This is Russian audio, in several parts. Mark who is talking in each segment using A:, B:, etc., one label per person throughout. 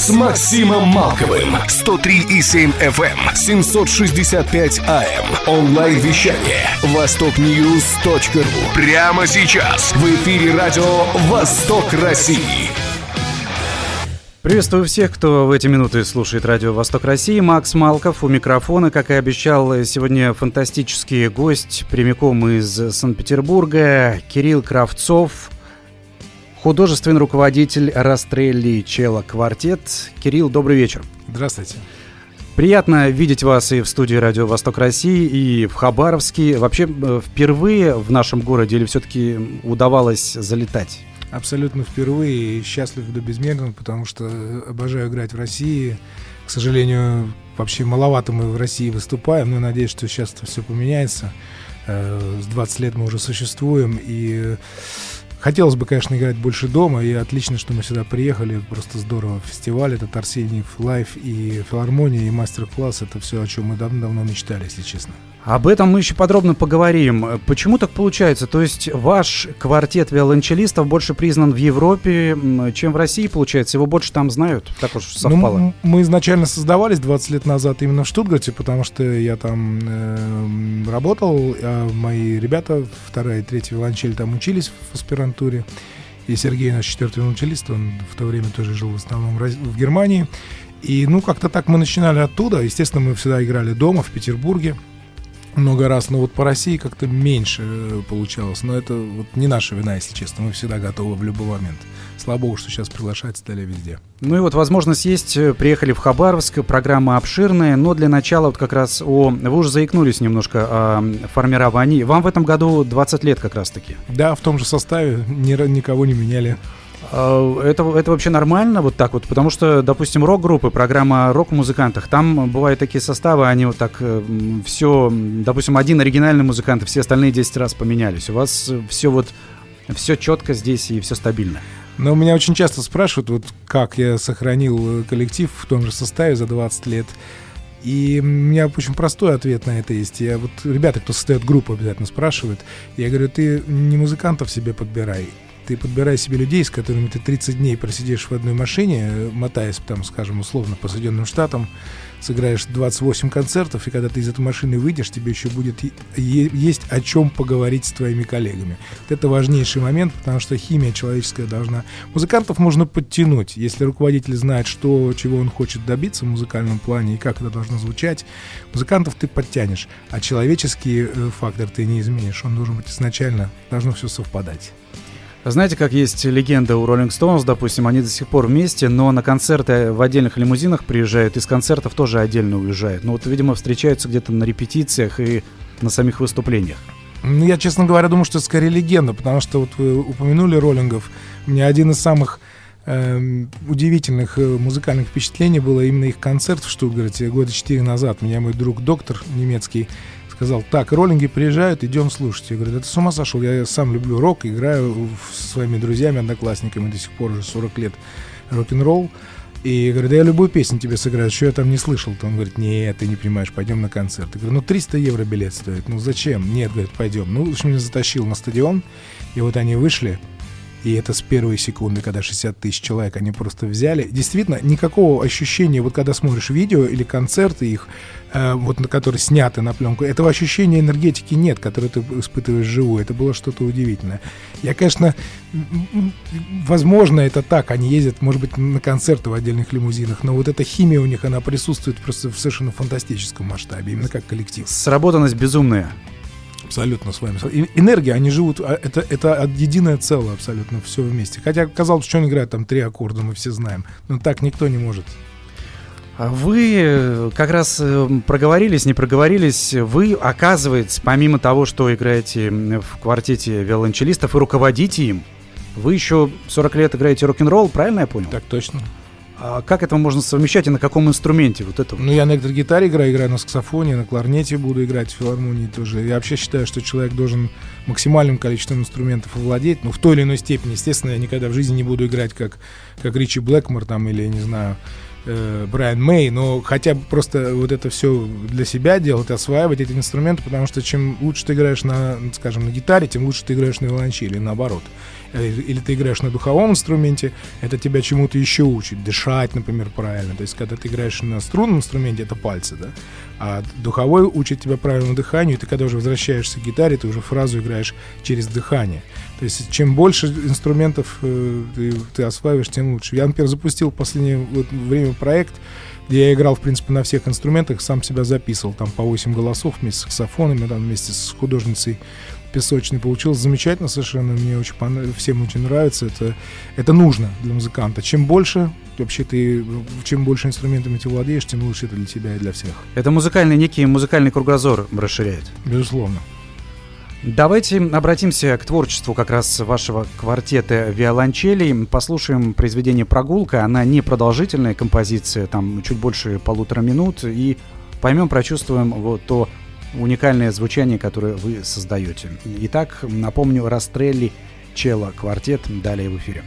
A: с Максимом Малковым. 103,7 FM, 765 AM. Онлайн-вещание. Востокньюз.ру. Прямо сейчас. В эфире радио «Восток России».
B: Приветствую всех, кто в эти минуты слушает радио «Восток России». Макс Малков у микрофона. Как и обещал, сегодня фантастический гость прямиком из Санкт-Петербурга. Кирилл Кравцов, художественный руководитель Растрелли Чела Квартет. Кирилл, добрый вечер.
C: Здравствуйте.
B: Приятно видеть вас и в студии Радио Восток России, и в Хабаровске. Вообще, э, впервые в нашем городе или все-таки удавалось залетать?
C: Абсолютно впервые и счастлив до безмерно, потому что обожаю играть в России. К сожалению, вообще маловато мы в России выступаем, но надеюсь, что сейчас это все поменяется. Э, с 20 лет мы уже существуем, и Хотелось бы, конечно, играть больше дома, и отлично, что мы сюда приехали, просто здорово. Фестиваль, этот Арсеньев Life и филармония, и мастер-класс, это все, о чем мы давно-давно мечтали, если честно.
B: Об этом мы еще подробно поговорим. Почему так получается? То есть ваш квартет виолончелистов больше признан в Европе, чем в России, получается? Его больше там знают? Так уж совпало.
C: Ну, мы изначально создавались 20 лет назад именно в Штутгарте, потому что я там э, работал, а мои ребята, вторая и третья виолончель, там учились в аспирантуре. И Сергей, наш четвертый виолончелист, он в то время тоже жил в основном в Германии. И, ну, как-то так мы начинали оттуда. Естественно, мы всегда играли дома, в Петербурге много раз, но вот по России как-то меньше э, получалось. Но это вот не наша вина, если честно. Мы всегда готовы в любой момент. Слава богу, что сейчас приглашать стали везде.
B: Ну и вот возможность есть. Э, приехали в Хабаровск, программа обширная, но для начала вот как раз о... Вы уже заикнулись немножко о формировании. Вам в этом году 20 лет как раз-таки.
C: Да, в том же составе, ни, никого не меняли.
B: А, это, это вообще нормально вот так вот? Потому что, допустим, рок-группы, программа рок-музыкантах, там бывают такие составы, они вот так э, все, допустим, один оригинальный музыкант, все остальные 10 раз поменялись. У вас все вот, все четко здесь и все стабильно.
C: Но меня очень часто спрашивают, вот как я сохранил коллектив в том же составе за 20 лет. И у меня очень простой ответ на это есть. Я вот ребята, кто создает группу, обязательно спрашивают. Я говорю, ты не музыкантов себе подбирай, ты подбирай себе людей, с которыми ты 30 дней просидишь в одной машине, мотаясь, там, скажем, условно, по Соединенным Штатам, сыграешь 28 концертов, и когда ты из этой машины выйдешь, тебе еще будет есть о чем поговорить с твоими коллегами. Вот это важнейший момент, потому что химия человеческая должна... Музыкантов можно подтянуть, если руководитель знает, что, чего он хочет добиться в музыкальном плане и как это должно звучать, музыкантов ты подтянешь, а человеческий э, фактор ты не изменишь. Он должен быть изначально, должно все совпадать.
B: Знаете, как есть легенда у Rolling Stones, допустим, они до сих пор вместе, но на концерты в отдельных лимузинах приезжают, из концертов тоже отдельно уезжают. Ну вот, видимо, встречаются где-то на репетициях и на самих выступлениях.
C: Ну, я, честно говоря, думаю, что это скорее легенда, потому что вот вы упомянули роллингов. У меня один из самых э, удивительных музыкальных впечатлений было именно их концерт в Штутгарте года четыре назад. Меня мой друг доктор немецкий сказал, так, роллинги приезжают, идем слушать. Я говорю, да ты с ума сошел, я сам люблю рок, играю со своими друзьями, одноклассниками до сих пор уже 40 лет рок-н-ролл. И говорю, да я любую песню тебе сыграю, что я там не слышал. То он говорит, нет, ты не понимаешь, пойдем на концерт. Я говорю, ну 300 евро билет стоит, ну зачем? Нет, говорит, пойдем. Ну, в общем, меня затащил на стадион, и вот они вышли, и это с первой секунды, когда 60 тысяч человек они просто взяли. Действительно, никакого ощущения, вот когда смотришь видео или концерты их, э, вот на которые сняты на пленку, этого ощущения энергетики нет, которое ты испытываешь живую. Это было что-то удивительное. Я, конечно, возможно, это так. Они ездят, может быть, на концерты в отдельных лимузинах, но вот эта химия у них, она присутствует просто в совершенно фантастическом масштабе, именно как коллектив.
B: Сработанность безумная.
C: Абсолютно с вами. Энергия, они живут, а, это, это единое целое абсолютно, все вместе. Хотя казалось, что они играют там три аккорда, мы все знаем. Но так никто не может.
B: А вы э, как раз э, проговорились, не проговорились. Вы, оказывается, помимо того, что играете в квартете виолончелистов и руководите им, вы еще 40 лет играете рок-н-ролл, правильно я понял?
C: Так точно.
B: А как это можно совмещать и на каком инструменте? Вот это?
C: Ну, я на электрогитаре играю, играю на саксофоне, на кларнете буду играть в филармонии тоже. Я вообще считаю, что человек должен максимальным количеством инструментов овладеть. Ну, в той или иной степени. Естественно, я никогда в жизни не буду играть как, как Ричи Блэкмор там или, не знаю, э, Брайан Мэй, но хотя бы просто вот это все для себя делать, осваивать эти инструменты, потому что чем лучше ты играешь на, скажем, на гитаре, тем лучше ты играешь на виолончели, наоборот. Э, или ты играешь на духовом инструменте, это тебя чему-то еще учит, дышать, например, правильно. То есть, когда ты играешь на струнном инструменте, это пальцы, да, а духовой учит тебя правильному дыханию, и ты когда уже возвращаешься к гитаре, ты уже фразу играешь через дыхание. То есть, чем больше инструментов э, ты, ты осваиваешь, тем лучше. Я, например, запустил в последнее вот, время проект, где я играл, в принципе, на всех инструментах, сам себя записывал, там по 8 голосов вместе с саксофонами, там вместе с художницей песочный. Получилось замечательно совершенно. Мне очень понравилось, всем очень нравится. Это, это нужно для музыканта. Чем больше вообще ты, чем больше инструментами ты владеешь, тем лучше это для тебя и для всех.
B: Это музыкальный, некий музыкальный кругозор расширяет.
C: Безусловно.
B: Давайте обратимся к творчеству как раз вашего квартета виолончелей. Послушаем произведение «Прогулка». Она не продолжительная композиция, там чуть больше полутора минут. И поймем, прочувствуем вот то уникальное звучание, которое вы создаете. Итак, напомню, Растрелли Чело квартет далее в эфире.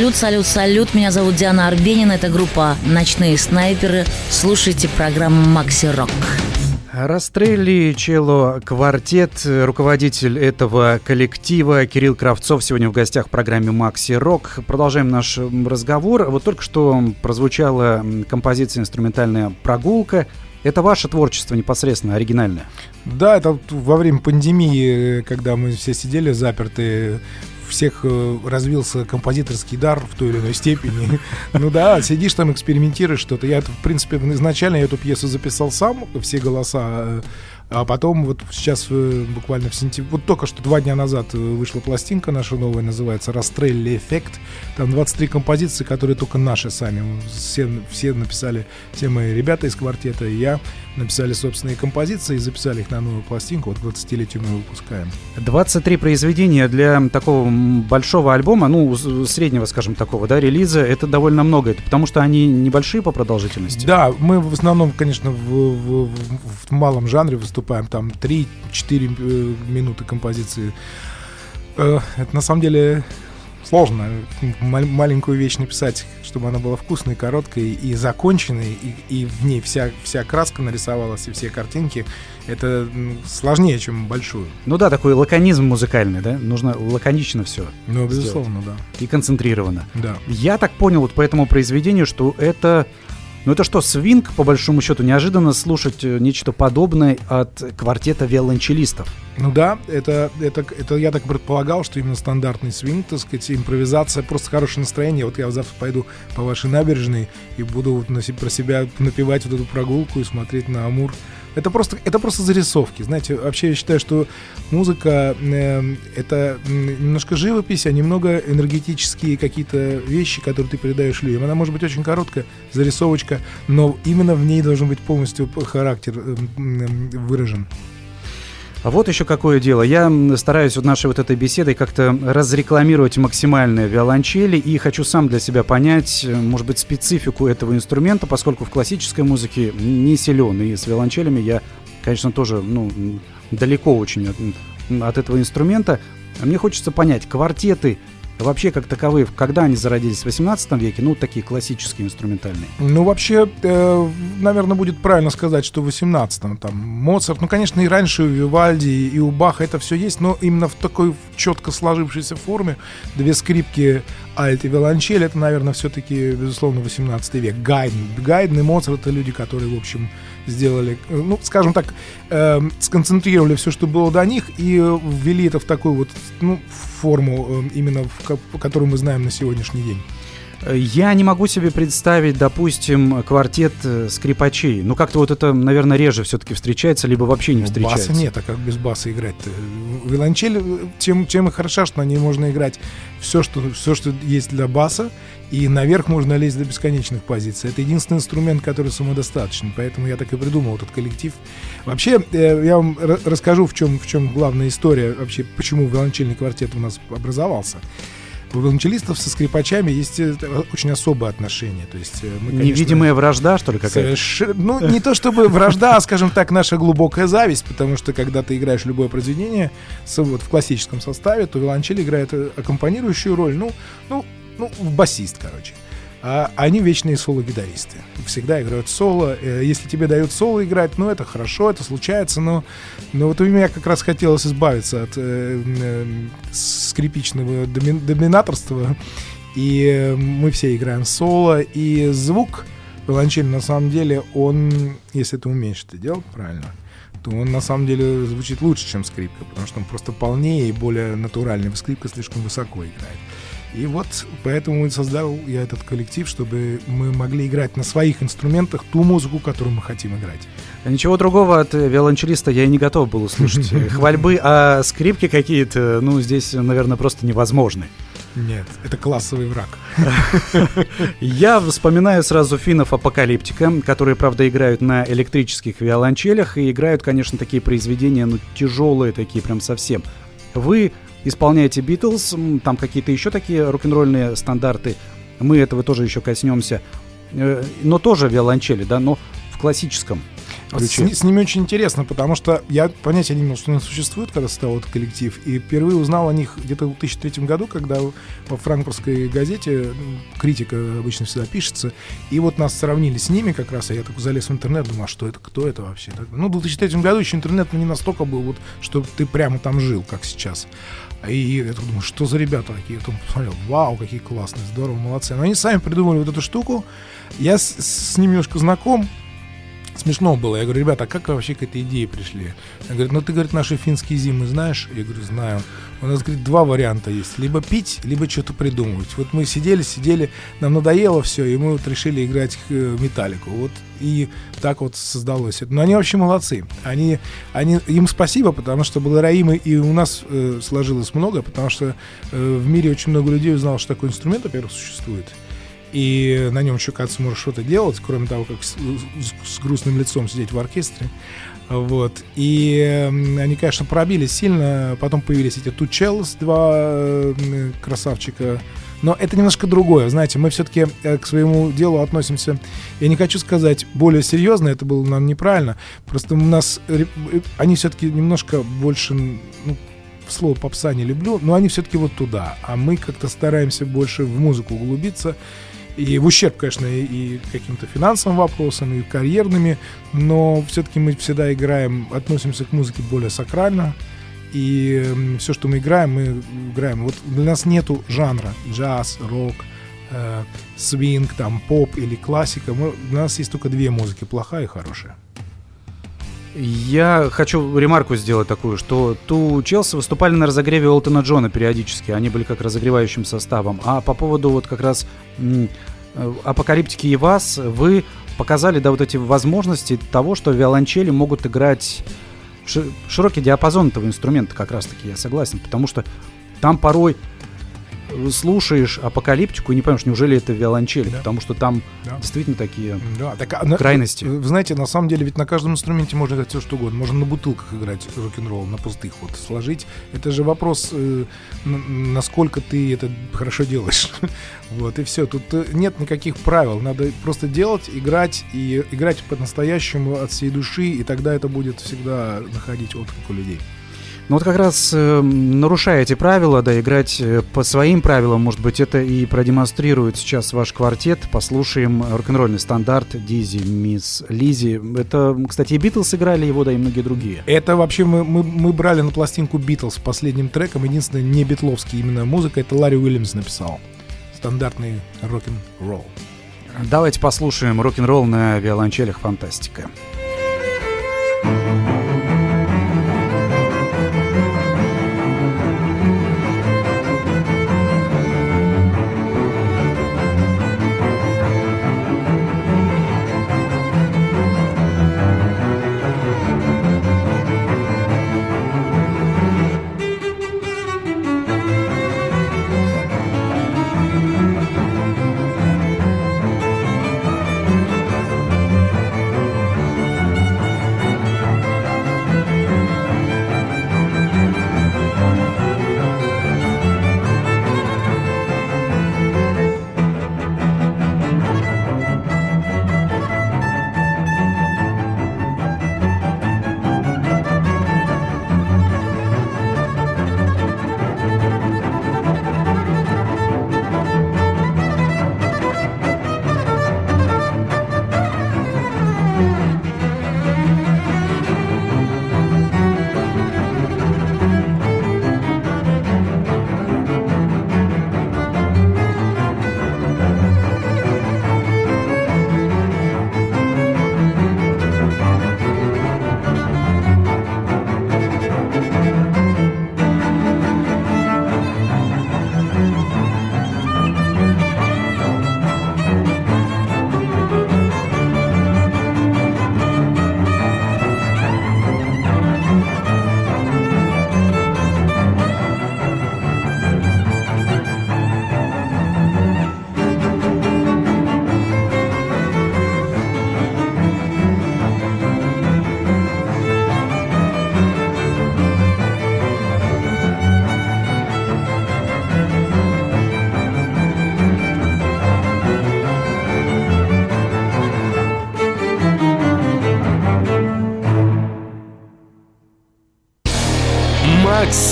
D: Салют, салют, салют. Меня зовут Диана Арбенина. Это группа «Ночные снайперы». Слушайте программу «Макси Рок».
B: Растрелли Чело Квартет, руководитель этого коллектива Кирилл Кравцов сегодня в гостях в программе Макси Рок. Продолжаем наш разговор. Вот только что прозвучала композиция инструментальная «Прогулка». Это ваше творчество непосредственно, оригинальное?
C: Да, это во время пандемии, когда мы все сидели заперты всех э, развился композиторский дар в той или иной степени. Ну да, сидишь там, экспериментируешь что-то. Я, в принципе, изначально эту пьесу записал сам, все голоса э, а потом вот сейчас э, буквально в сентябре, вот только что два дня назад вышла пластинка наша новая, называется «Расстрелли эффект». Там 23 композиции, которые только наши сами. Все, все написали, все мои ребята из квартета и я написали собственные композиции и записали их на новую пластинку. Вот к 20-летию мы выпускаем.
B: 23 произведения для такого большого альбома, ну, среднего, скажем, такого, да, релиза, это довольно много. Это потому что они небольшие по продолжительности?
C: Да, мы в основном, конечно, в, в, в, в малом жанре выступаем там 3-4 э, минуты композиции. Э, это на самом деле сложно маленькую вещь написать, чтобы она была вкусной, короткой и законченной, и, и в ней вся, вся краска нарисовалась, и все картинки. Это сложнее, чем большую.
B: Ну да, такой лаконизм музыкальный, да? Нужно лаконично все.
C: Ну, безусловно,
B: сделать. да. И концентрированно.
C: Да.
B: Я так понял вот по этому произведению, что это Ну это что, свинг, по большому счету, неожиданно слушать э, нечто подобное от квартета виолончелистов?
C: Ну да, это, это, это я так предполагал, что именно стандартный свинг, так сказать, импровизация, просто хорошее настроение. Вот я завтра пойду по вашей набережной и буду вот про себя напевать вот эту прогулку и смотреть на Амур. Это просто, это просто зарисовки. Знаете, вообще я считаю, что музыка э, это немножко живопись, а немного энергетические какие-то вещи, которые ты передаешь людям. Она может быть очень короткая, зарисовочка, но именно в ней должен быть полностью характер э, выражен.
B: А вот еще какое дело. Я стараюсь вот нашей вот этой беседой как-то разрекламировать максимальные виолончели и хочу сам для себя понять, э, может быть, специфику этого инструмента, поскольку в классической музыке не силен. И с виолончелями я, конечно, тоже ну, далеко очень от, от этого инструмента. Мне хочется понять, квартеты вообще как таковые, когда они зародились в 18 веке, ну, такие классические инструментальные?
C: Ну, вообще, э, наверное, будет правильно сказать, что в 18-м там Моцарт, ну, конечно, и раньше у Вивальди, и у Баха это все есть, но именно в такой четко сложившейся форме две скрипки, альт и виолончель, это, наверное, все-таки, безусловно, 18 век. Гайден. Гайден и Моцарт — это люди, которые, в общем, сделали, ну, скажем так, э, сконцентрировали все, что было до них, и ввели это в такую вот, ну, форму, э, именно в, которую мы знаем на сегодняшний день.
B: Я не могу себе представить, допустим, квартет э, скрипачей. Ну, как-то вот это, наверное, реже все-таки встречается, либо вообще не ну, встречается.
C: Баса нет, а как без баса играть -то? Виолончель, чем, чем и хороша, что на ней можно играть все что, все, что есть для баса, и наверх можно лезть до бесконечных позиций. Это единственный инструмент, который самодостаточный, поэтому я так и придумал этот коллектив. Вообще, э, я вам расскажу, в чем, в чем главная история, вообще, почему виолончельный квартет у нас образовался у виолончелистов со скрипачами есть э, очень особое отношение. То есть
B: э, мы, конечно, Невидимая вражда, что ли, какая-то? Соверш...
C: Ну, не то чтобы вражда, а, скажем так, наша глубокая зависть, потому что когда ты играешь любое произведение вот, в классическом составе, то виолончель играет э, аккомпанирующую роль, ну, ну, ну, басист, короче а они вечные соло-гитаристы. Всегда играют соло. Э, если тебе дают соло играть, ну, это хорошо, это случается, но, но вот у меня как раз хотелось избавиться от э, э, скрипичного доми, доминаторства, и э, мы все играем соло, и звук виолончели, на самом деле, он, если ты умеешь это делать правильно, то он на самом деле звучит лучше, чем скрипка, потому что он просто полнее и более натуральный. Скрипка слишком высоко играет. И вот поэтому создал я этот коллектив, чтобы мы могли играть на своих инструментах ту музыку, которую мы хотим играть.
B: Ничего другого от виолончелиста я и не готов был услышать. Хвальбы а скрипки какие-то, ну, здесь, наверное, просто невозможны.
C: Нет, это классовый враг.
B: Я вспоминаю сразу финнов Апокалиптика, которые, правда, играют на электрических виолончелях и играют, конечно, такие произведения, ну, тяжелые такие прям совсем. Вы исполняете Битлз, там какие-то еще такие рок-н-ролльные стандарты. Мы этого тоже еще коснемся. Э, но тоже виолончели, да, но в классическом
C: ключе. С, с ними очень интересно, потому что я понятия не имел, что они существуют, когда стал этот коллектив. И впервые узнал о них где-то в 2003 году, когда во франкфуртской газете критика обычно всегда пишется. И вот нас сравнили с ними как раз, а я такой залез в интернет, думаю, а что это, кто это вообще? Ну, в 2003 году еще интернет не настолько был, вот, что ты прямо там жил, как сейчас. И я думаю, что за ребята такие? Я там посмотрел, вау, какие классные, здорово, молодцы. Но они сами придумали вот эту штуку. Я с, с ним немножко знаком, смешно было. Я говорю, ребята, а как вы вообще к этой идее пришли? Я говорю, ну ты, говорит, наши финские зимы знаешь? Я говорю, знаю. У нас, говорит, два варианта есть. Либо пить, либо что-то придумывать. Вот мы сидели, сидели, нам надоело все, и мы вот решили играть э, металлику. Вот и так вот создалось это. Но они вообще молодцы. Они, они, им спасибо, потому что благодаря им и у нас э, сложилось много, потому что э, в мире очень много людей узнало, что такой инструмент, во-первых, существует и на нем еще, кажется, можешь что-то делать, кроме того, как с, с, с грустным лицом сидеть в оркестре. Вот. И они, конечно, пробились сильно. Потом появились эти Тучелс, два э, красавчика. Но это немножко другое. Знаете, мы все-таки э, к своему делу относимся, я не хочу сказать более серьезно, это было нам неправильно. Просто у нас, э, они все-таки немножко больше, ну, слово попса не люблю, но они все-таки вот туда. А мы как-то стараемся больше в музыку углубиться. И в ущерб, конечно, и каким-то финансовым вопросам, и карьерными, но все-таки мы всегда играем, относимся к музыке более сакрально, и все, что мы играем, мы играем. Вот для нас нету жанра джаз, рок, э, свинг, там, поп или классика. Мы, у нас есть только две музыки, плохая и хорошая.
B: Я хочу ремарку сделать такую, что ту Челси выступали на разогреве Олтона Джона периодически, они были как разогревающим составом. А по поводу вот как раз апокалиптики и вас, вы показали, да, вот эти возможности того, что виолончели могут играть ши- широкий диапазон этого инструмента, как раз-таки, я согласен, потому что там порой слушаешь апокалиптику и не понимаешь, неужели это виолончель,
C: Да.
B: потому что там
C: Да.
B: действительно такие
C: Да, так, а
B: крайности.
C: Вы знаете, на самом деле, ведь на каждом инструменте можно играть все что угодно. Можно на бутылках играть рок-н-ролл, на пустых вот сложить. Это же вопрос, э, насколько ты это хорошо делаешь. вот, и все. Тут э, нет никаких правил. Надо просто делать, играть, и играть по-настоящему от всей души, и тогда это будет всегда находить отклик у людей.
B: Ну вот как раз э, нарушая эти правила, да, играть э, по своим правилам, может быть, это и продемонстрирует сейчас ваш квартет. Послушаем рок-н-ролльный стандарт Дизи, Мисс Лизи. Это, кстати, и Битлз играли его, да, и многие другие.
C: Это вообще мы, мы, мы брали на пластинку Битлз последним треком. Единственное, не битловский именно музыка, это Ларри Уильямс написал. Стандартный рок-н-ролл.
B: Давайте послушаем рок-н-ролл на виолончелях «Фантастика».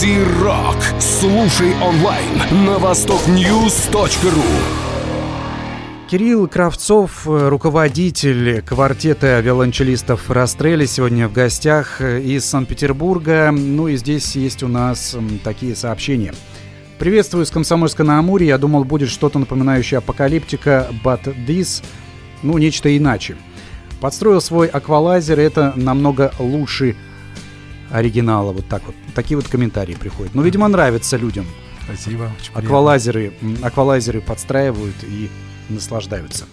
A: Макси Рок. Слушай онлайн на востокньюз.ру.
B: Кирилл Кравцов, э, руководитель квартета виолончелистов Растрелли, сегодня в гостях э, из Санкт-Петербурга. Ну и здесь есть у нас такие сообщения. Приветствую с Комсомольска на Амуре. Я думал, будет что-то напоминающее апокалиптика, but this, ну, нечто иначе. Подстроил свой аквалайзер, это намного лучше оригинала. Вот так вот. Такие вот комментарии приходят. Ну, видимо, нравится людям.
C: Спасибо.
B: Аквалайзеры, аквалайзеры подстраивают и наслаждаются.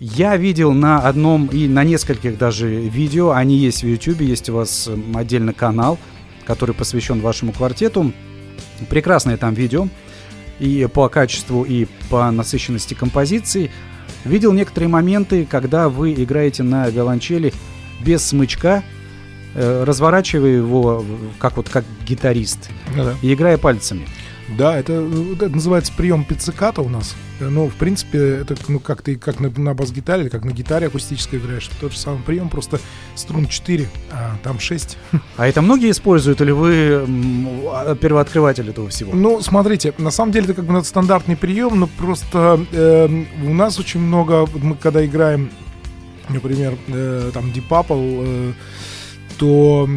B: Я видел на одном и на нескольких даже видео, они есть в YouTube, есть у вас отдельно канал, который посвящен вашему квартету. Прекрасное там видео и по качеству, и по насыщенности композиции. Видел некоторые моменты, когда вы играете на виолончели без смычка, разворачивая его как вот как гитарист
C: Ну да.
B: и играя пальцами.
C: Да, это, вот это называется прием пицциката у нас. Э, Ну, в принципе, это ну, как ты как на, на бас-гитаре или как на гитаре акустической играешь. Тот же самый прием, просто струн 4, а там 6.
B: А это многие используют, или вы а- первооткрыватель этого всего?
C: Ну, смотрите, на самом деле это как бы стандартный прием, но просто эм, у нас очень много, мы когда играем, например, э, там Deep Purple, э, то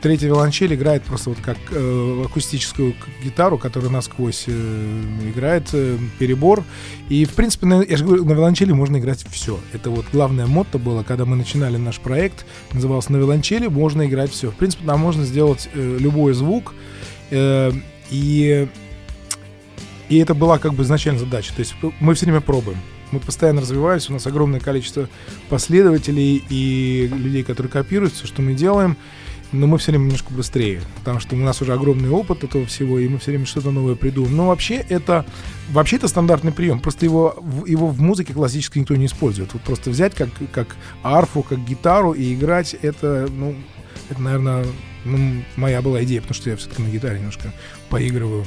C: третья виолончель играет просто вот как э, акустическую гитару, которая насквозь э, играет э, перебор. И, в принципе, на, я же говорю, на виолончели можно играть все. Это вот главное мотто было, когда мы начинали наш проект, назывался «На виолончели можно играть все». В принципе, нам можно сделать э, любой звук, э, и, и это была как бы изначально задача. То есть мы все время пробуем мы постоянно развиваемся, у нас огромное количество последователей и людей, которые копируют все, что мы делаем, но мы все время немножко быстрее, потому что у нас уже огромный опыт этого всего, и мы все время что-то новое придумываем. Но вообще это, вообще это стандартный прием, просто его, его в музыке классической никто не использует. Вот просто взять как, как арфу, как гитару и играть, это, ну, это, наверное, ну, моя была идея, потому что я все-таки на гитаре немножко поигрываю.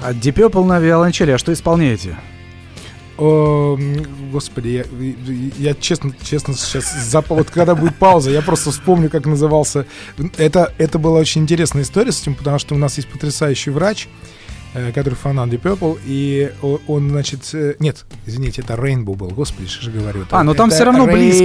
B: А Deep Purple на виолончели, а что исполняете?
C: О, господи, я, я честно, честно сейчас запал. Вот когда будет пауза, я просто вспомню, как назывался. Это, это была очень интересная история с этим, потому что у нас есть потрясающий врач, который фанат Deep Purple, и он, значит... Э, нет, извините, это Rainbow был, господи, что же говорю.
B: А, но там все равно близко.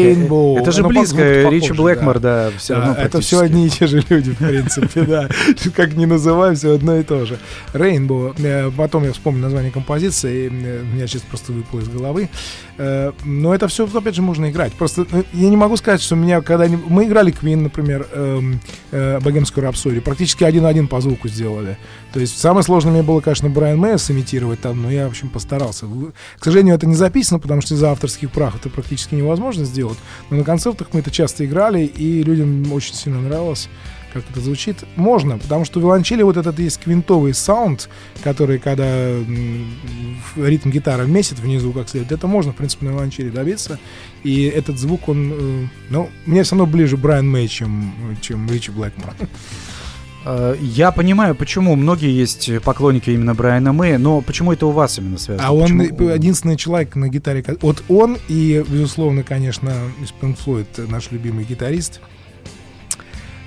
B: Это же близко, Ричи Блэкмор, да, все равно
C: Это все одни и те же люди, в принципе, да. Как не называем, все одно и то же. Rainbow, э, потом я вспомню название композиции, у меня сейчас просто выпало из головы. Но это все, опять же, можно играть. Просто я не могу сказать, что у меня когда Мы играли Queen, например, эм, Богемскую рапсодию, практически один-один по звуку сделали. То есть самое сложное мне было, конечно, Брайан Мэйс имитировать там, но я, в общем, постарался. К сожалению, это не записано, потому что из-за авторских прав это практически невозможно сделать. Но на концертах мы это часто играли, и людям очень сильно нравилось как это звучит, можно, потому что у виолончели вот этот есть квинтовый саунд, который, когда ритм гитары месяц внизу как следует, это можно, в принципе, на виолончели добиться, и этот звук, он, э, ну, мне все равно ближе Брайан Мэй, чем, чем Ричи Блэкмор.
B: Э, я понимаю, почему многие есть поклонники именно Брайана Мэя, но почему это у вас именно связано?
C: А он
B: почему?
C: единственный человек на гитаре. Вот он и, безусловно, конечно, из Pink Floyd, наш любимый гитарист.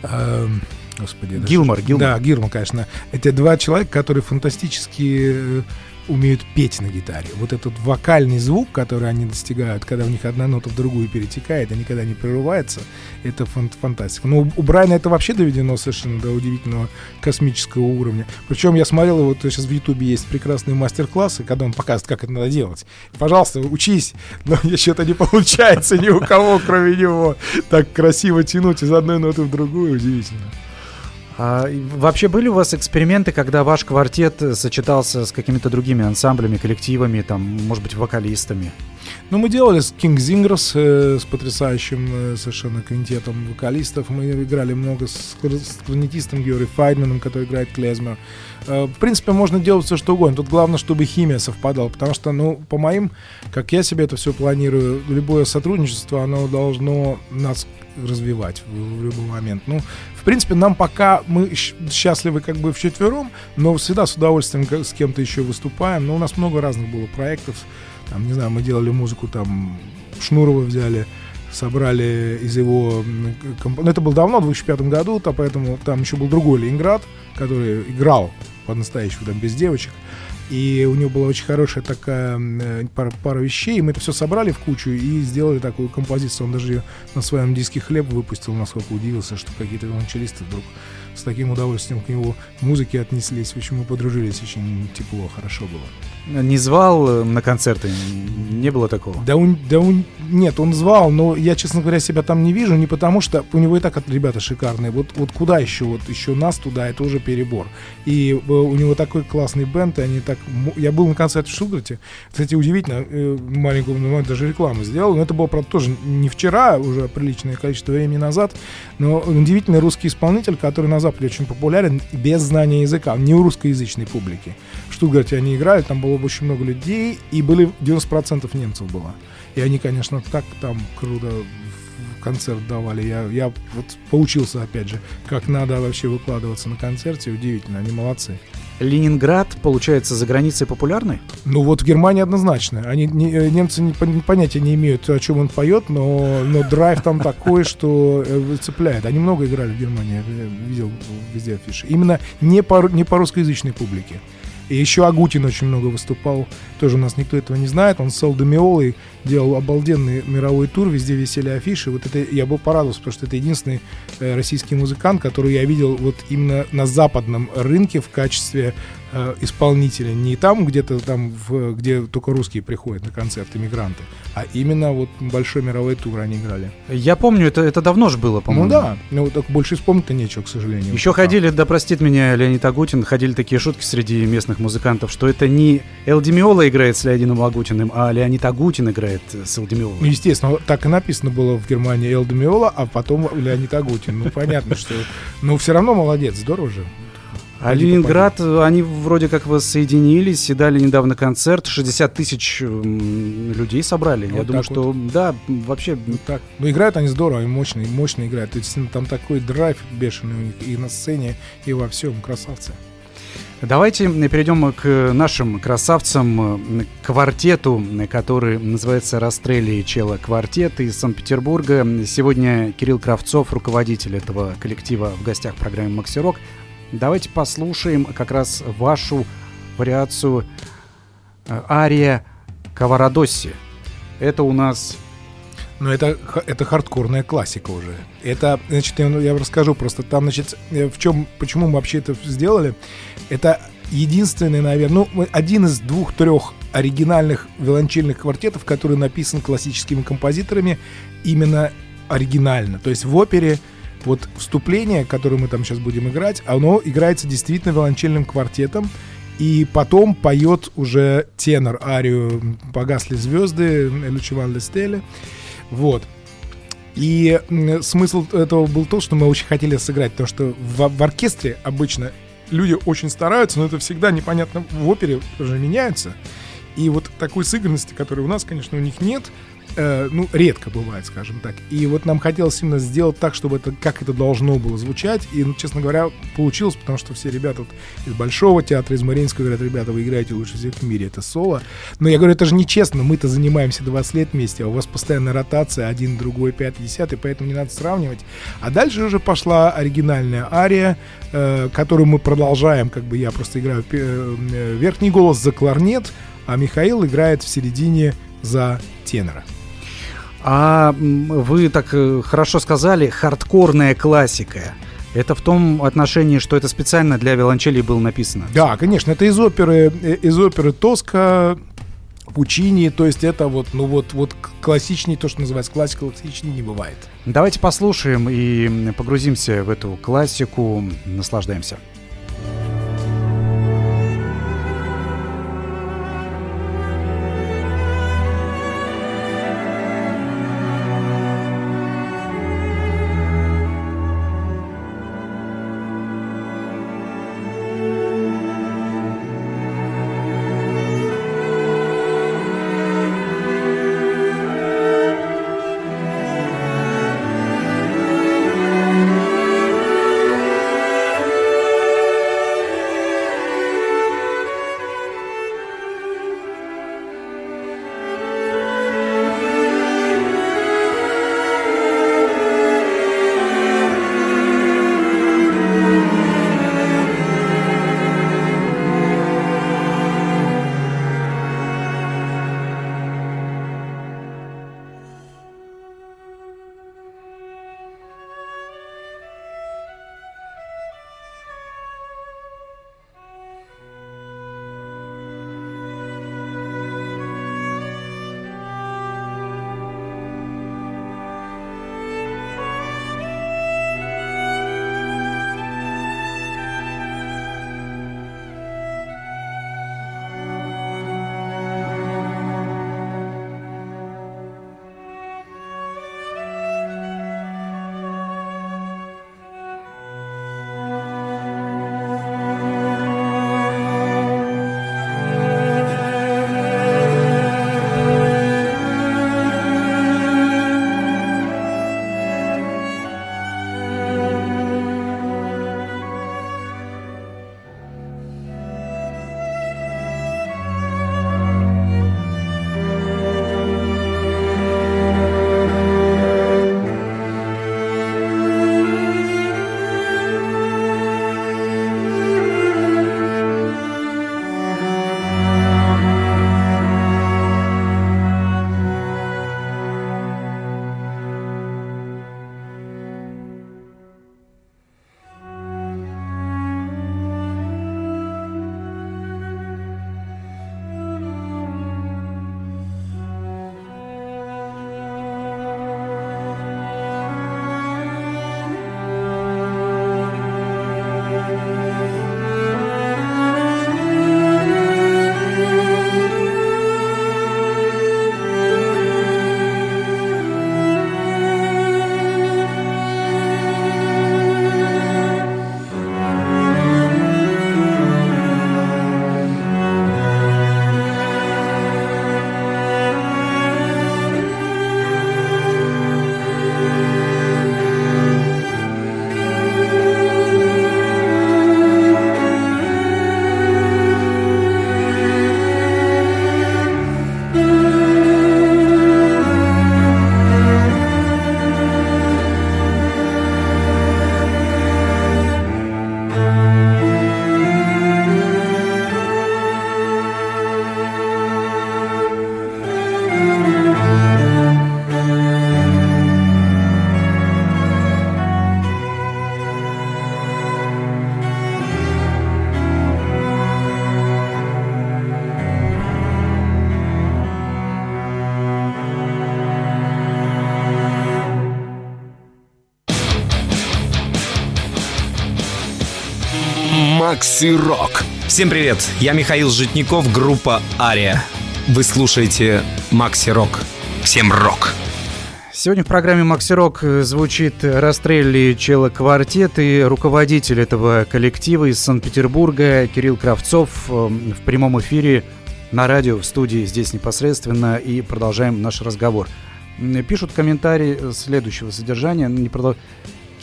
C: Эм, господи.
B: Гилмор, Гилмор.
C: Да, Гилмор, конечно. Это два человека, которые фантастически э, умеют петь на гитаре. Вот этот вокальный звук, который они достигают, когда у них одна нота в другую перетекает, и никогда не прерывается, это фан- фантастика. Но у Брайана это вообще доведено совершенно до удивительного космического уровня. Причем я смотрел, вот сейчас в Ютубе есть прекрасные мастер-классы, когда он показывает, как это надо делать. Пожалуйста, учись, но что-то не получается ни у кого, кроме него. Так красиво тянуть из одной ноты в другую, удивительно.
B: А, вообще были у вас эксперименты, когда ваш квартет сочетался с какими-то другими ансамблями, коллективами, там, может быть, вокалистами?
C: Ну, мы делали с King Zingers, э, с потрясающим э, совершенно квинтетом вокалистов. Мы играли много с, с кларнетистом Георгием Файдманом, который играет клезмер. Э, в принципе, можно делать все, что угодно. Тут главное, чтобы химия совпадала, потому что, ну, по моим, как я себе это все планирую, любое сотрудничество, оно должно нас развивать в, в любой момент. Ну, принципе, нам пока мы счастливы как бы в четвером, но всегда с удовольствием с кем-то еще выступаем. Но у нас много разных было проектов. Там, не знаю, мы делали музыку, там Шнурова взяли, собрали из его... Ну, это было давно, в 2005 году, то поэтому там еще был другой Ленинград, который играл по-настоящему, там, без девочек. И у него была очень хорошая такая э, пара, пара вещей. Мы это все собрали в кучу и сделали такую композицию. Он даже ее на своем диске хлеб выпустил, насколько удивился, что какие-то виолончелисты вдруг с таким удовольствием к его музыке отнеслись. В общем, мы подружились очень тепло, хорошо было.
B: Не звал э, на концерты? Не было такого?
C: Да, он, да он, нет, он звал, но я, честно говоря, себя там не вижу, не потому что у него и так ребята шикарные. Вот, вот куда еще? Вот еще нас туда, это уже перебор. И э, у него такой классный бенд, и они так... Я был на концерте в Шугарте. Кстати, удивительно, э, маленькую, ну, даже рекламу сделал, но это было, правда, тоже не вчера, уже приличное количество времени назад, но удивительный русский исполнитель, который на Западе очень популярен без знания языка, не у русскоязычной публики. В Штутгарте они играли, там было очень много людей, и были 90% немцев было. И они, конечно, так там круто концерт давали. Я, я вот поучился, опять же, как надо вообще выкладываться на концерте. Удивительно, они молодцы.
B: Ленинград, получается, за границей популярный?
C: Ну вот в Германии однозначно. Они, не, э, немцы не, понятия не имеют, о чем он поет, но, но драйв там такой, что э, цепляет. Они много играли в Германии, я видел везде афиши. Именно не по, не по русскоязычной публике. И еще Агутин очень много выступал. Тоже у нас никто этого не знает. Он с Алдемиолой делал обалденный мировой тур, везде висели афиши. Вот это я был порадовался, потому что это единственный э, российский музыкант, который я видел вот именно на западном рынке в качестве э, исполнителя. Не там где-то там, в, где только русские приходят на концерты, мигранты, а именно вот большой мировой тур они играли.
B: Я помню, это, это давно же было, по-моему.
C: Ну да, ну так больше вспомнить-то нечего, к сожалению.
B: Еще ходили, да простит меня Леонид Агутин, ходили такие шутки среди местных музыкантов, что это не Элди Миола играет с Леонидом Агутиным, а Леонид Агутин играет с Элди Миолой.
C: Ну, естественно, так и написано было в Германии Элди Миола, а потом Леонид Агутин. Ну, понятно, что... Но все равно молодец, здорово же.
B: А Ленинград, они вроде как воссоединились и дали недавно концерт. 60 тысяч людей собрали. Вот Я думаю, что вот. да, вообще...
C: Ну, так. Ну, играют они здорово, и мощно, и мощно играют. То есть там такой драйв бешеный у них и на сцене, и во всем. Красавцы.
B: Давайте перейдем к нашим красавцам, квартету, который называется «Расстрели Чела Квартет» из Санкт-Петербурга. Сегодня Кирилл Кравцов, руководитель этого коллектива в гостях программы «Макси Рок». Давайте послушаем как раз вашу вариацию э, ария Каварадосси. Это у нас
C: но это, это хардкорная классика уже. Это, значит, я, я расскажу просто. Там, значит, э, в чем, почему мы вообще это сделали. Это единственный, наверное, ну, один из двух-трех оригинальных виолончельных квартетов, который написан классическими композиторами именно оригинально. То есть в опере вот вступление, которое мы там сейчас будем играть, оно играется действительно виолончельным квартетом, и потом поет уже тенор арию «Погасли звезды» Лючеван Лестеле. Вот. И смысл этого был то, что мы очень хотели сыграть, потому что в, в оркестре обычно люди очень стараются, но это всегда непонятно. В опере уже меняются. И вот такой сыгранности, которой у нас, конечно, у них нет, э, ну, редко бывает, скажем так. И вот нам хотелось именно сделать так, чтобы это, как это должно было звучать. И, ну, честно говоря, получилось, потому что все ребята вот из Большого театра, из Мариинского говорят, ребята, вы играете лучше всех в мире, это соло. Но я говорю, это же нечестно, мы-то занимаемся 20 лет вместе, а у вас постоянная ротация, один, другой, пятый, десятый, поэтому не надо сравнивать. А дальше уже пошла оригинальная ария, э, которую мы продолжаем, как бы я просто играю э, верхний голос за кларнет, а Михаил играет в середине за тенора.
B: А вы так э, хорошо сказали, хардкорная классика. Это в том отношении, что это специально для виолончели было написано.
C: Да, конечно, это из оперы, э, из оперы Тоска, Пучини, то есть это вот, ну вот, вот классичнее, то, что называется классика, классичнее не бывает.
B: Давайте послушаем и погрузимся в эту классику, наслаждаемся.
A: Макси Рок.
E: Всем привет, я Михаил Житников, группа Ария. Вы слушаете Макси Рок. Всем рок!
B: Сегодня в программе «Макси Рок» звучит Растрелли Чела Квартет и руководитель этого коллектива из Санкт-Петербурга Кирилл Кравцов э, в прямом эфире на радио в студии здесь непосредственно и продолжаем наш разговор. Пишут комментарии следующего содержания. Не продол...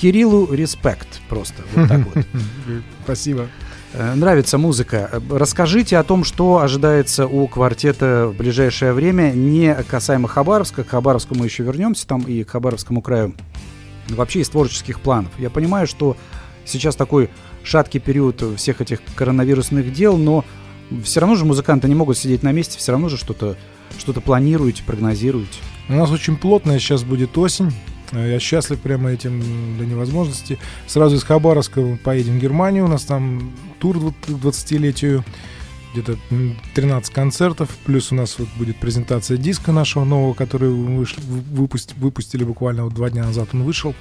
B: Кириллу респект просто. Вот так вот.
C: Спасибо.
B: Э, нравится музыка. Расскажите о том, что ожидается у квартета в ближайшее время, не касаемо Хабаровска. К Хабаровску мы еще вернемся, там и к Хабаровскому краю. Вообще из творческих планов. Я понимаю, что сейчас такой шаткий период всех этих коронавирусных дел, но все равно же музыканты не могут сидеть на месте, все равно же что-то что прогнозируете, прогнозируете.
C: У нас очень плотная сейчас будет осень. Я счастлив прямо этим до невозможности. Сразу из Хабаровска поедем в Германию. У нас там тур к 20-летию. Где-то 13 концертов. Плюс у нас вот будет презентация диска нашего нового, который вышли, выпусти, выпустили буквально вот два дня назад. Он вышел.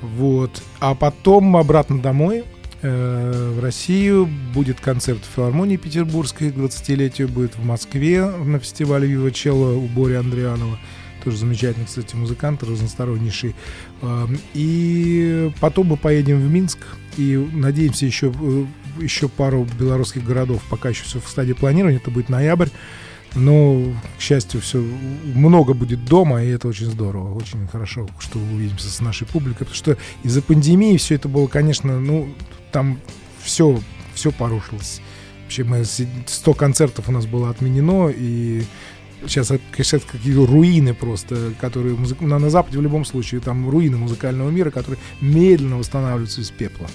C: Вот. А потом обратно домой э, в Россию. Будет концерт в филармонии Петербургской к 20-летию. Будет в Москве на фестивале Вива Чело у Бори Андрианова тоже замечательный, кстати, музыкант, разностороннейший. Эм, и потом мы поедем в Минск и надеемся еще, э, еще пару белорусских городов. Пока еще все в стадии планирования, это будет ноябрь. Но, к счастью, все много будет дома, и это очень здорово, очень хорошо, что увидимся с нашей публикой, потому что из-за пандемии все это было, конечно, ну, там все, все порушилось. Вообще мы 100 концертов у нас было отменено, и сейчас, сейчас какие руины просто, которые музык... на, на Западе в любом случае там руины музыкального мира, которые медленно восстанавливаются из пепла.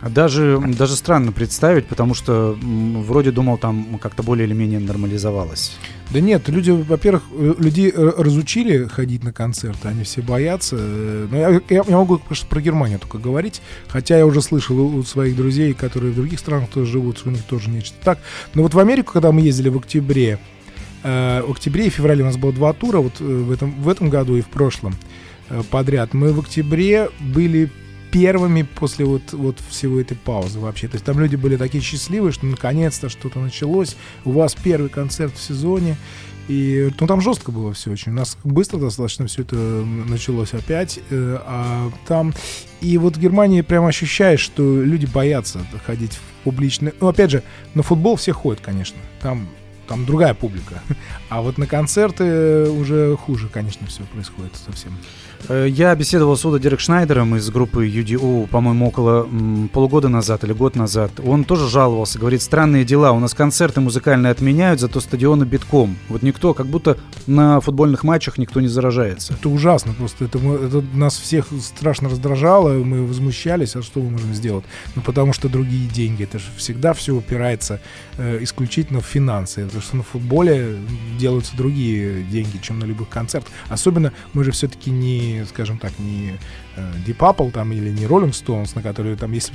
B: А даже, даже странно представить, потому что вроде думал, там как-то более или менее нормализовалось.
C: Да нет, люди, во-первых, э, людей э, разучили ходить на концерты, они все боятся. Э, но я, я, я могу про Германию только говорить, хотя я уже слышал у своих друзей, которые в других странах тоже живут, у них тоже нечто так. Но вот в Америку, когда мы ездили в октябре, в октябре и феврале у нас было два тура, вот э, в этом, в этом году и в прошлом э, подряд. Мы в октябре были первыми после вот, вот всего этой паузы вообще. То есть там люди были такие счастливые, что наконец-то что-то началось. У вас первый концерт в сезоне. И ну, там жестко было все очень. У нас быстро достаточно все это началось опять. А там... И вот в Германии прям ощущаешь, что люди боятся ходить в публичный... Ну, опять же, на футбол все ходят, конечно. Там там другая публика. А вот на концерты уже хуже, конечно, все происходит совсем.
B: Э, я беседовал с Удо Дирек Шнайдером из группы UDO, по-моему, около полугода назад или год назад. Он тоже жаловался, говорит, странные дела, у нас концерты музыкальные отменяют, зато стадионы битком. Вот никто, как будто на футбольных матчах никто не заражается.
C: Это ужасно просто, это, это нас всех страшно раздражало, мы возмущались, а что мы можем сделать? Ну, потому что другие деньги, это же всегда все упирается э, исключительно в финансы, потому что на футболе делаются другие деньги, чем на любых концертах. Особенно мы же все-таки не скажем так, не э, Deep Apple там или не Rolling Stones, на которые там есть...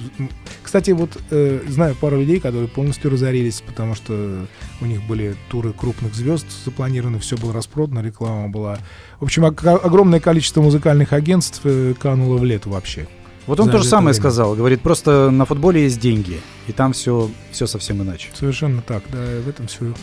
C: Кстати, вот э, знаю пару людей, которые полностью разорились, потому что у них были туры крупных звезд запланированы, все было распродано, реклама была. В общем, огромное количество музыкальных агентств э, кануло в лету вообще.
B: Вот он то же самое время. сказал. Говорит, просто на футболе есть деньги, и там все, все совсем иначе.
C: Совершенно так, да, в этом все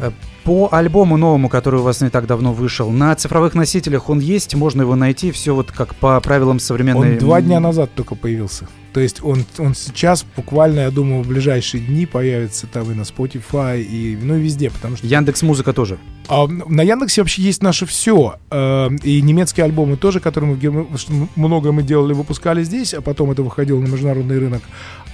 B: Э, по альбому новому, который у вас не так давно вышел, на цифровых носителях он есть, можно его найти, все вот как по правилам современной...
C: Он два дня назад только появился. То есть он, он сейчас буквально, я думаю, в ближайшие дни появится там и на Spotify, и ну и везде, потому что...
B: Яндекс Музыка тоже.
C: А, на Яндексе вообще есть наше все. Э, и немецкие альбомы тоже, которые мы в Германии... Много мы делали, выпускали здесь, а потом это выходило на международный рынок.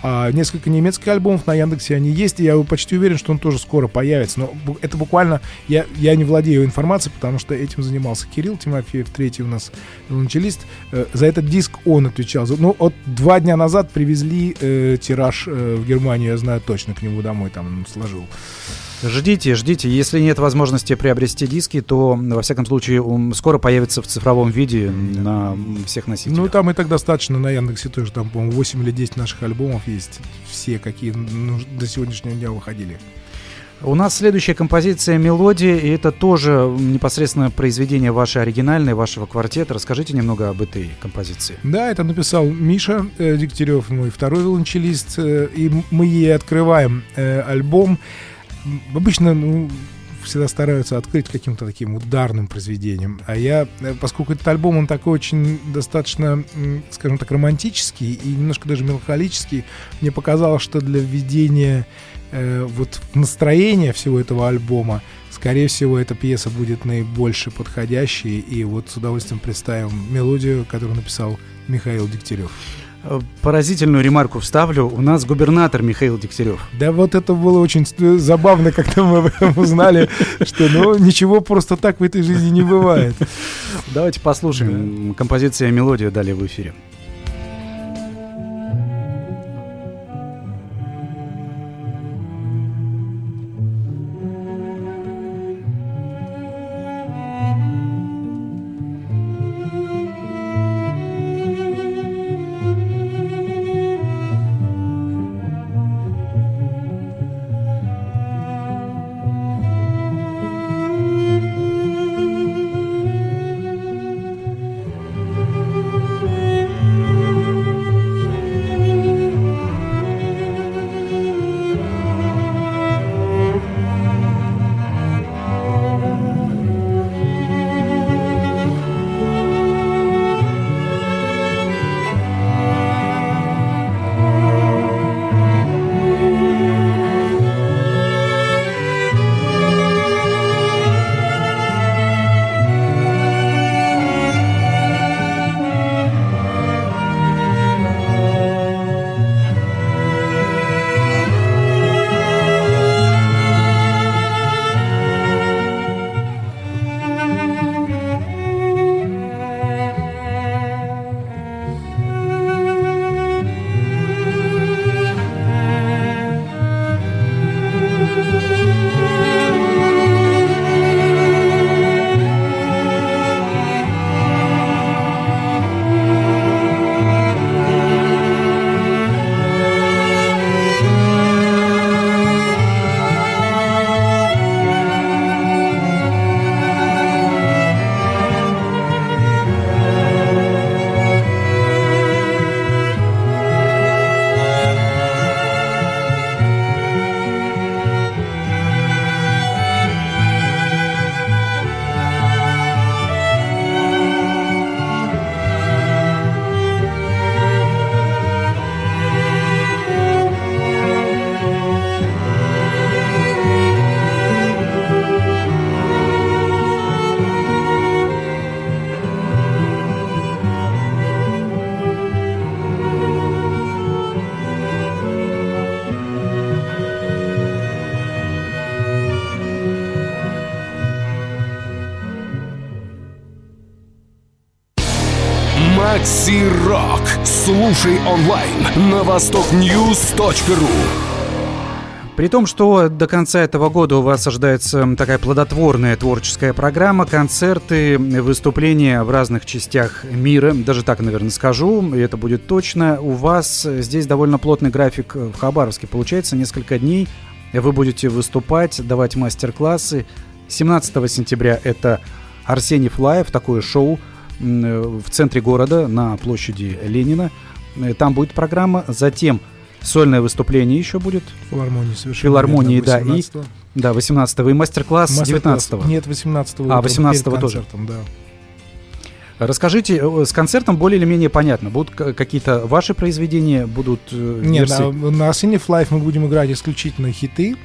C: А несколько немецких альбомов на Яндексе они есть, и я почти уверен, что он тоже скоро появится. Но это буквально... Я, я не владею информацией, потому что этим занимался Кирилл Тимофеев, третий у нас ланчелист. Э, за этот диск он отвечал. Ну, от два дня назад привезли э, тираж э, в Германию, я знаю точно, к нему домой там сложил.
B: Ждите, ждите. Если нет возможности приобрести диски, то, во всяком случае, он скоро появится в цифровом виде на всех носителях.
C: Ну, там и так достаточно. На Яндексе тоже там, по-моему, 8 или 10 наших альбомов есть. Все, какие ну, до сегодняшнего дня выходили.
B: У нас следующая композиция «Мелодия», и это тоже непосредственно произведение ваше оригинальное, вашего квартета. Расскажите немного об этой композиции.
C: Да, это написал Миша э, Дегтярев, мой второй виолончелист, э, и мы ей открываем э, альбом. Обычно ну, всегда стараются открыть каким-то таким ударным произведением. А я, э, поскольку этот альбом, он такой очень достаточно, скажем так, романтический и немножко даже меланхолический, мне показалось, что для введения э, вот настроения всего этого альбома, скорее всего, эта пьеса будет наибольше подходящей. И вот с удовольствием представим мелодию, которую написал Михаил Дегтярев.
B: Э, Поразительную ремарку вставлю. У нас губернатор Михаил Дегтярев.
C: Да вот это было очень забавно, когда мы об этом узнали, что ну ничего просто так в этой жизни не бывает.
B: Давайте послушаем. Композиция «Мелодия» далее в эфире.
A: Макси Рок. Слушай онлайн на востокньюз.ру.
B: При том, что до конца этого года у вас ожидается такая плодотворная творческая программа, концерты, выступления в разных частях мира, даже так, наверное, скажу, и это будет точно. У вас здесь довольно плотный график в Хабаровске, получается, несколько дней вы будете выступать, давать мастер-классы. 17 сентября это Арсений Флаев, такое шоу в центре города на площади Ленина. Э, Там будет программа, затем сольное выступление еще будет.
C: Филармонии совершенно.
B: Филармонии, да, и
C: 18-го.
B: Да, 18 и мастер-класс
C: Мастер-класс.
B: 19
C: Нет, 18
B: А, 18-го тоже.
C: да.
B: Расскажите, э, с концертом более или менее понятно. Будут какие-то ваши произведения, будут э,
C: Нет,
B: версии?
C: на, на Arsenio Live мы будем играть исключительно хиты,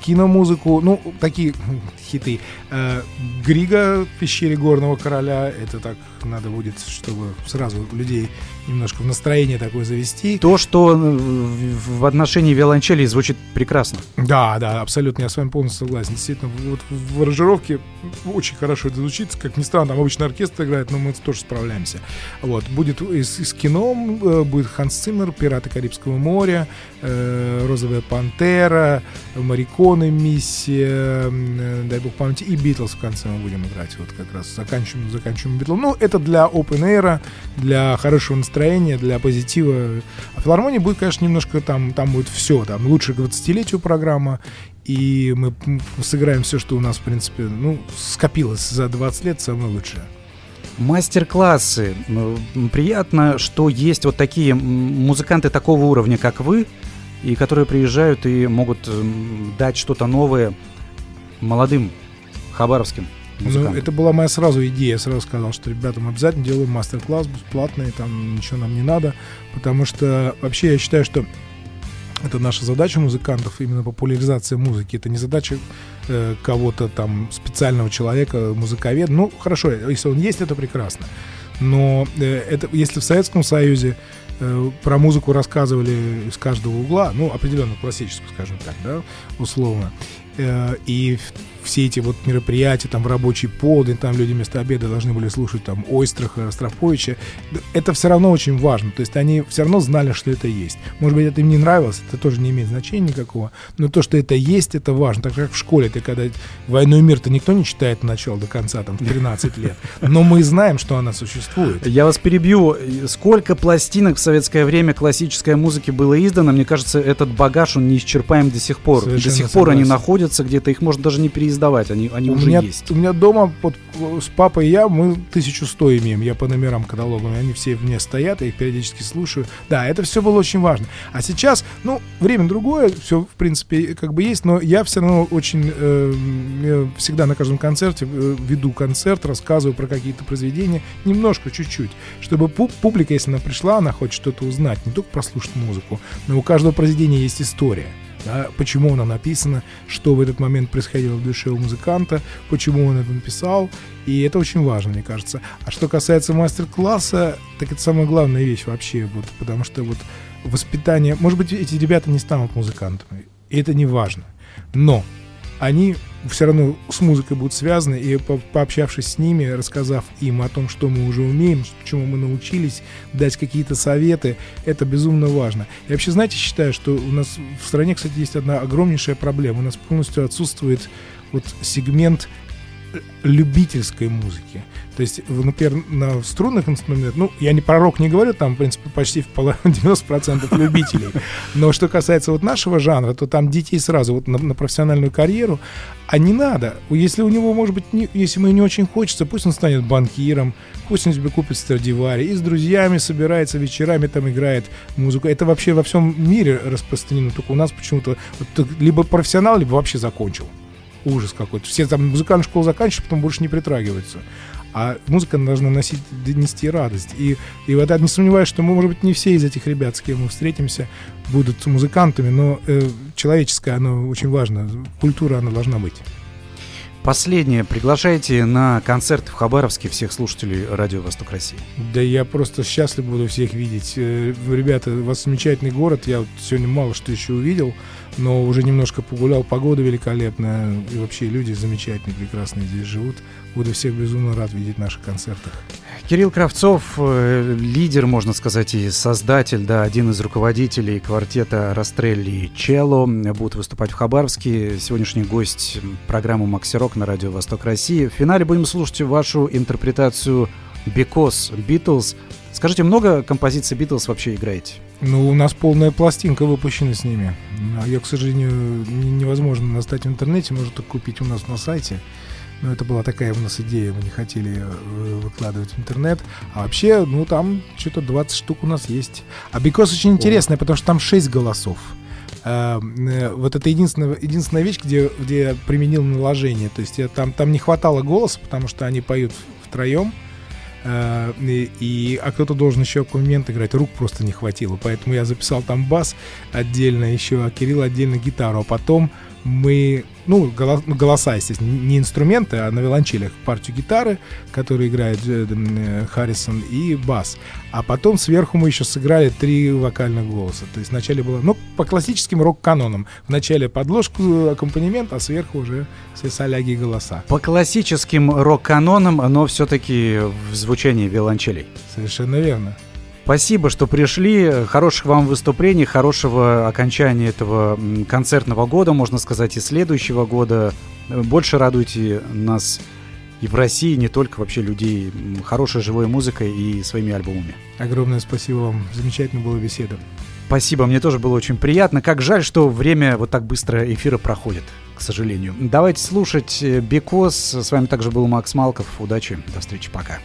C: киномузыку, ну, такие хиты. Э, Грига в пещере горного короля, это так надо будет, чтобы сразу людей немножко в настроение такое завести.
B: То, что в отношении виолончели звучит прекрасно.
C: Да, да, абсолютно, я с вами полностью согласен. Действительно, вот в аранжировке очень хорошо это звучит. Как ни странно, там обычно оркестр играет, но мы тоже справляемся. Вот, будет из, из кино, э, будет Ханс Циммер, «Пираты Карибского моря», э, «Розовая пантера», «Мариконы», «Миссия», э, дай бог памяти, и «Битлз» в конце мы будем играть. Вот как раз заканчиваем, заканчиваем «Битлз». Ну, это для open air, для хорошего настроения настроения, для позитива. А филармония будет, конечно, немножко там, там будет все, там лучше к 20-летию программа, и мы сыграем все, что у нас, в принципе, ну, скопилось за 20 лет, самое лучшее.
B: Мастер-классы. Приятно, что есть вот такие музыканты такого уровня, как вы, и которые приезжают и могут дать что-то новое молодым хабаровским
C: Ну, это была моя сразу идея. Я сразу сказал, что ребятам обязательно делаем мастер-класс бесплатный, там ничего нам не надо, потому что вообще я считаю, что это наша задача музыкантов, именно популяризация музыки. Это не задача э, кого-то там, специального человека, музыковед. Ну, хорошо, если он есть, это прекрасно. Но э, это, если в Советском Союзе э, про музыку рассказывали из каждого угла, ну, определенно классическую, скажем так, да, условно, э, и все эти вот мероприятия, там, в рабочий полдень, там люди вместо обеда должны были слушать там Ойстраха, Ростроповича. Это все равно очень важно. То есть они все равно знали, что это есть. Может быть, это им не нравилось, это тоже не имеет значения никакого. Но то, что это есть, это важно. Так как в школе, ты когда «Войну и мир»-то никто не читает от начала до конца, там, в 13 лет. Но мы знаем, что она существует.
B: Я вас перебью. Сколько пластинок в советское время классической музыки было издано? Мне кажется, этот багаж, он неисчерпаем до сих пор. Совершенно до сих пор они находятся где-то, их можно даже не переиздать издавать, они, они у уже
C: меня,
B: есть.
C: У меня дома вот, с папой и я, мы 1100 имеем, я по номерам каталогам, они все вне стоят, я их периодически слушаю. Да, это все было очень важно. А сейчас, ну, время другое, все, в принципе, как бы есть, но я все равно очень, э, всегда на каждом концерте э, веду концерт, рассказываю про какие-то произведения, немножко, чуть-чуть, чтобы публика, если она пришла, она хочет что-то узнать, не только прослушать музыку, но у каждого произведения есть история да, почему она написана, что в этот момент происходило в душе у музыканта, почему он это написал, и это очень важно, мне кажется. А что касается мастер-класса, так это самая главная вещь вообще, вот, потому что вот воспитание, может быть, эти ребята не станут музыкантами, и это не важно, но они все равно с музыкой будут связаны, и по пообщавшись с ними, рассказав им о том, что мы уже умеем, чему мы научились, дать какие-то советы, это безумно важно. И вообще, знаете, считаю, что у нас в стране, кстати, есть одна огромнейшая проблема. У нас полностью отсутствует вот сегмент любительской музыки. То есть, например, на струнных инструментах, ну, я не про рок не говорю, там, в принципе, почти в 90% любителей. Но что касается вот нашего жанра, то там детей сразу вот на, на профессиональную карьеру, а не надо. Если у него, может быть, не, если ему не очень хочется, пусть он станет банкиром, пусть он себе купит Страдивари и с друзьями собирается вечерами, там играет музыку. Это вообще во всем мире распространено, только у нас почему-то вот, либо профессионал, либо вообще закончил ужас какой-то. Все там музыкальную школу заканчивают, потом больше не притрагиваются а музыка должна носить, нести радость. И, и вот я не сомневаюсь, что мы, может быть, не все из этих ребят, с кем мы встретимся, будут музыкантами, но э, человеческое, оно очень важно, культура, она должна быть.
B: Последнее. Приглашайте на концерт в Хабаровске всех слушателей Радио Восток России.
C: Да я просто счастлив буду всех видеть. Э, ребята, у вас замечательный город. Я вот сегодня мало что еще увидел, но уже немножко погулял. Погода великолепная. И вообще люди замечательные, прекрасные здесь живут. Буду всех безумно рад видеть в наших концертах.
B: Кирилл Кравцов, э, лидер, можно сказать, и создатель, да, один из руководителей квартета Растрелли Чело, будет выступать в Хабаровске. Сегодняшний гость программы «Макси Рок» на радио «Восток России». В финале будем слушать вашу интерпретацию «Because Beatles». Скажите, много композиций Beatles вообще играете?
C: Ну, у нас полная пластинка выпущена с ними. А Ее, к сожалению, невозможно достать в интернете, можно только купить у нас на сайте. Но это была такая у нас идея, мы не хотели э, выкладывать в интернет. А вообще, ну, там что-то 20 штук у нас есть. А Бикос очень интересный, потому что там 6 голосов. Uh, вот это единственная, единственная вещь, где, где я применил наложение. То есть я, там, там не хватало голоса, потому что они поют втроем. Uh, и, и, а кто-то должен еще аккомпанемент играть, рук просто не хватило. Поэтому я записал там бас отдельно еще, а Кирилл отдельно гитару. А потом мы, ну, ну, голоса, естественно, не инструменты, а на виолончелях партию гитары, которую играет э, э, Харрисон, и бас. А потом сверху мы еще сыграли три вокальных голоса. То есть вначале было, ну, по классическим рок-канонам. Вначале подложку, э, аккомпанемент, а сверху уже все соляги и голоса.
B: По классическим рок-канонам, но все-таки в звучании виолончелей.
C: Совершенно верно.
B: Спасибо, что пришли. Хороших вам выступлений, хорошего окончания этого концертного года, можно сказать, и следующего года. Больше радуйте нас и в России не только вообще людей хорошей живой музыкой и своими альбомами.
C: Огромное спасибо вам. Замечательно была беседа.
B: Спасибо, мне тоже было очень приятно. Как жаль, что время вот так быстро эфира проходит, к сожалению. Давайте слушать Бекос. С вами также был Макс Малков. Удачи, до встречи, пока.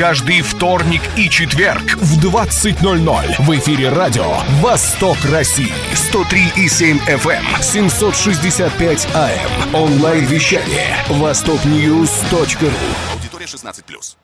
A: Каждый вторник и четверг в 20.00 в эфире радио «Восток России». 103,7 FM, 765 AM. Онлайн-вещание. Востокньюз.ру.
F: 16+.